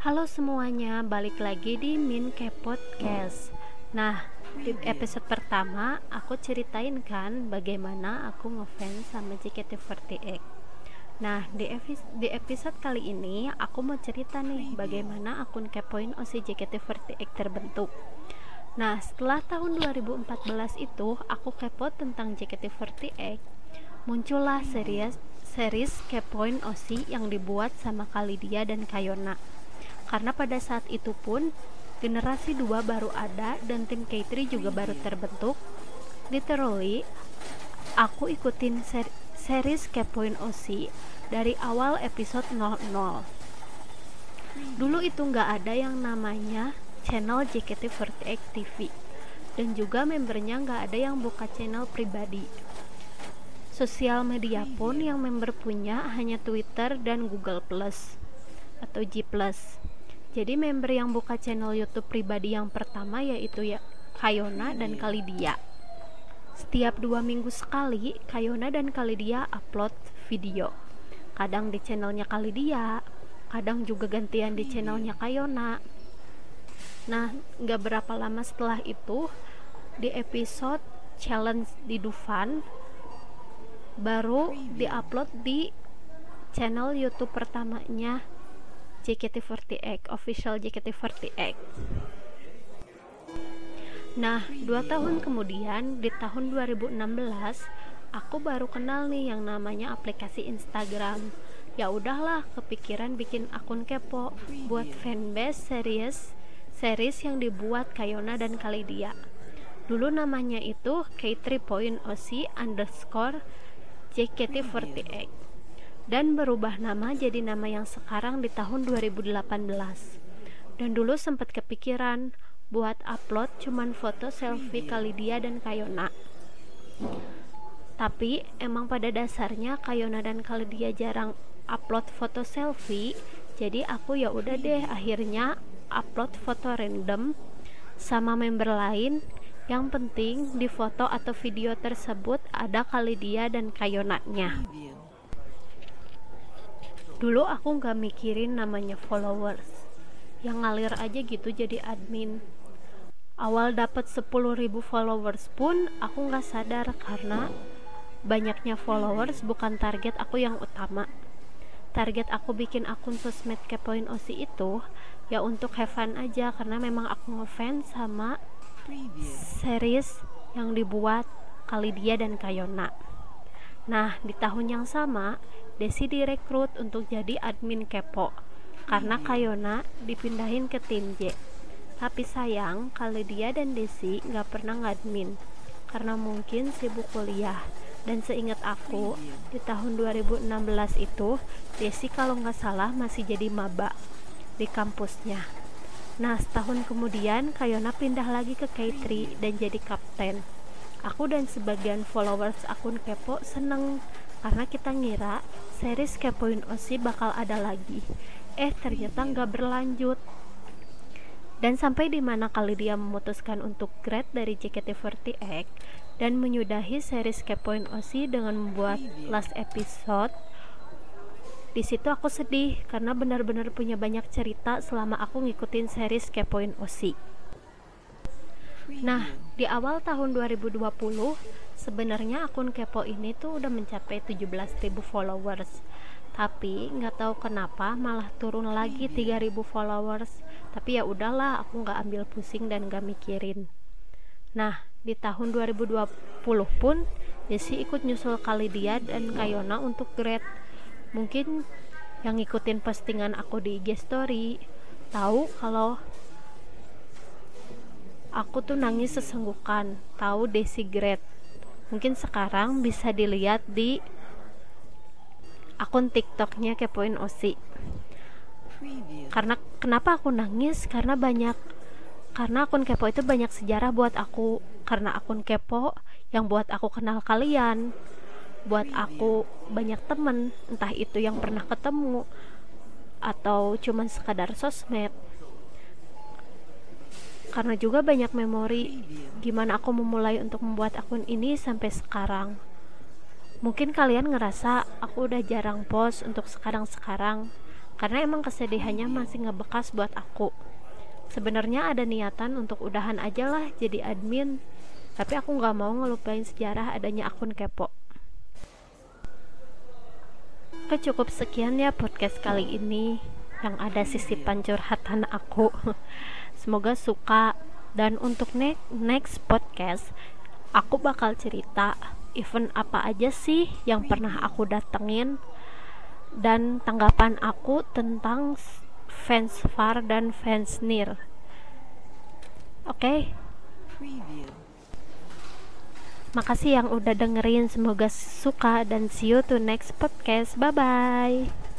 Halo semuanya, balik lagi di Min Podcast. Nah, di episode pertama aku ceritain kan bagaimana aku ngefans sama JKT48. Nah, di, di episode kali ini aku mau cerita nih bagaimana akun kepoin OC JKT48 terbentuk. Nah, setelah tahun 2014 itu aku kepo tentang JKT48, muncullah series series Kepoin OC yang dibuat sama Kalidia dan Kayona. Karena pada saat itu pun generasi 2 baru ada dan tim K3 juga baru terbentuk. Literally, aku ikutin ser series Kepoin OC dari awal episode 00. Dulu itu nggak ada yang namanya channel JKT48 TV dan juga membernya nggak ada yang buka channel pribadi Sosial media pun yang member punya hanya Twitter dan Google Plus atau G Plus. Jadi member yang buka channel YouTube pribadi yang pertama yaitu ya Kayona dan Kalidia. Setiap dua minggu sekali, Kayona dan Kalidia upload video. Kadang di channelnya Kalidia, kadang juga gantian di channelnya Kayona. Nah, nggak berapa lama setelah itu, di episode challenge di Dufan, baru diupload di channel YouTube pertamanya JKT48 official JKT48 nah dua tahun kemudian di tahun 2016 aku baru kenal nih yang namanya aplikasi Instagram. Ya udahlah kepikiran bikin akun kepo buat fanbase series series yang dibuat Kayona dan Kalidia. Dulu namanya itu K3.OC underscore JKT48 dan berubah nama jadi nama yang sekarang di tahun 2018 dan dulu sempat kepikiran buat upload cuman foto selfie Kalidia dan Kayona. Tapi emang pada dasarnya Kayona dan Kalidia jarang upload foto selfie jadi aku ya udah deh akhirnya upload foto random sama member lain. Yang penting di foto atau video tersebut ada Kalidia dan Kayonanya dulu aku nggak mikirin namanya followers. Yang ngalir aja gitu jadi admin. Awal dapat 10.000 followers pun aku nggak sadar karena banyaknya followers bukan target aku yang utama. Target aku bikin akun sosmed kepoin OC itu ya untuk have fun aja karena memang aku ngefans sama series yang dibuat Kalidia dan Kayona. Nah, di tahun yang sama, Desi direkrut untuk jadi admin Kepo karena Kayona dipindahin ke tim J. Tapi sayang, Kalidia dan Desi nggak pernah ngadmin karena mungkin sibuk kuliah. Dan seingat aku, di tahun 2016 itu, Desi kalau nggak salah masih jadi maba di kampusnya. Nah, setahun kemudian Kayona pindah lagi ke K3 dan jadi kapten. Aku dan sebagian followers akun Kepo seneng karena kita ngira series Kepoin OC bakal ada lagi. Eh, ternyata nggak berlanjut. Dan sampai di mana kali dia memutuskan untuk grad dari JKT48 dan menyudahi series Kepoin OC dengan membuat last episode di situ aku sedih karena benar-benar punya banyak cerita selama aku ngikutin series Kepoin OC. Nah, di awal tahun 2020 sebenarnya akun Kepo ini tuh udah mencapai 17.000 followers. Tapi nggak tahu kenapa malah turun lagi 3.000 followers. Tapi ya udahlah, aku nggak ambil pusing dan nggak mikirin. Nah, di tahun 2020 pun Desi ikut nyusul Kalidia dan Kayona untuk grade mungkin yang ngikutin postingan aku di IG story tahu kalau aku tuh nangis sesenggukan tahu Desi Great mungkin sekarang bisa dilihat di akun TikToknya Kepoin Osi. Karena kenapa aku nangis? Karena banyak karena akun kepo itu banyak sejarah buat aku. Karena akun kepo yang buat aku kenal kalian. Buat aku banyak temen entah itu yang pernah ketemu atau cuman sekadar sosmed karena juga banyak memori gimana aku memulai untuk membuat akun ini sampai sekarang. Mungkin kalian ngerasa aku udah jarang post untuk sekarang-sekarang karena emang kesedihannya masih ngebekas buat aku. Sebenarnya ada niatan untuk udahan aja lah jadi admin tapi aku nggak mau ngelupain sejarah adanya akun kepo. Oke cukup sekian ya podcast kali ini yang ada sisipan curhatan aku semoga suka dan untuk next next podcast aku bakal cerita event apa aja sih yang pernah aku datengin dan tanggapan aku tentang fans far dan fans near oke okay? Makasih yang udah dengerin, semoga suka dan see you to next podcast. Bye bye.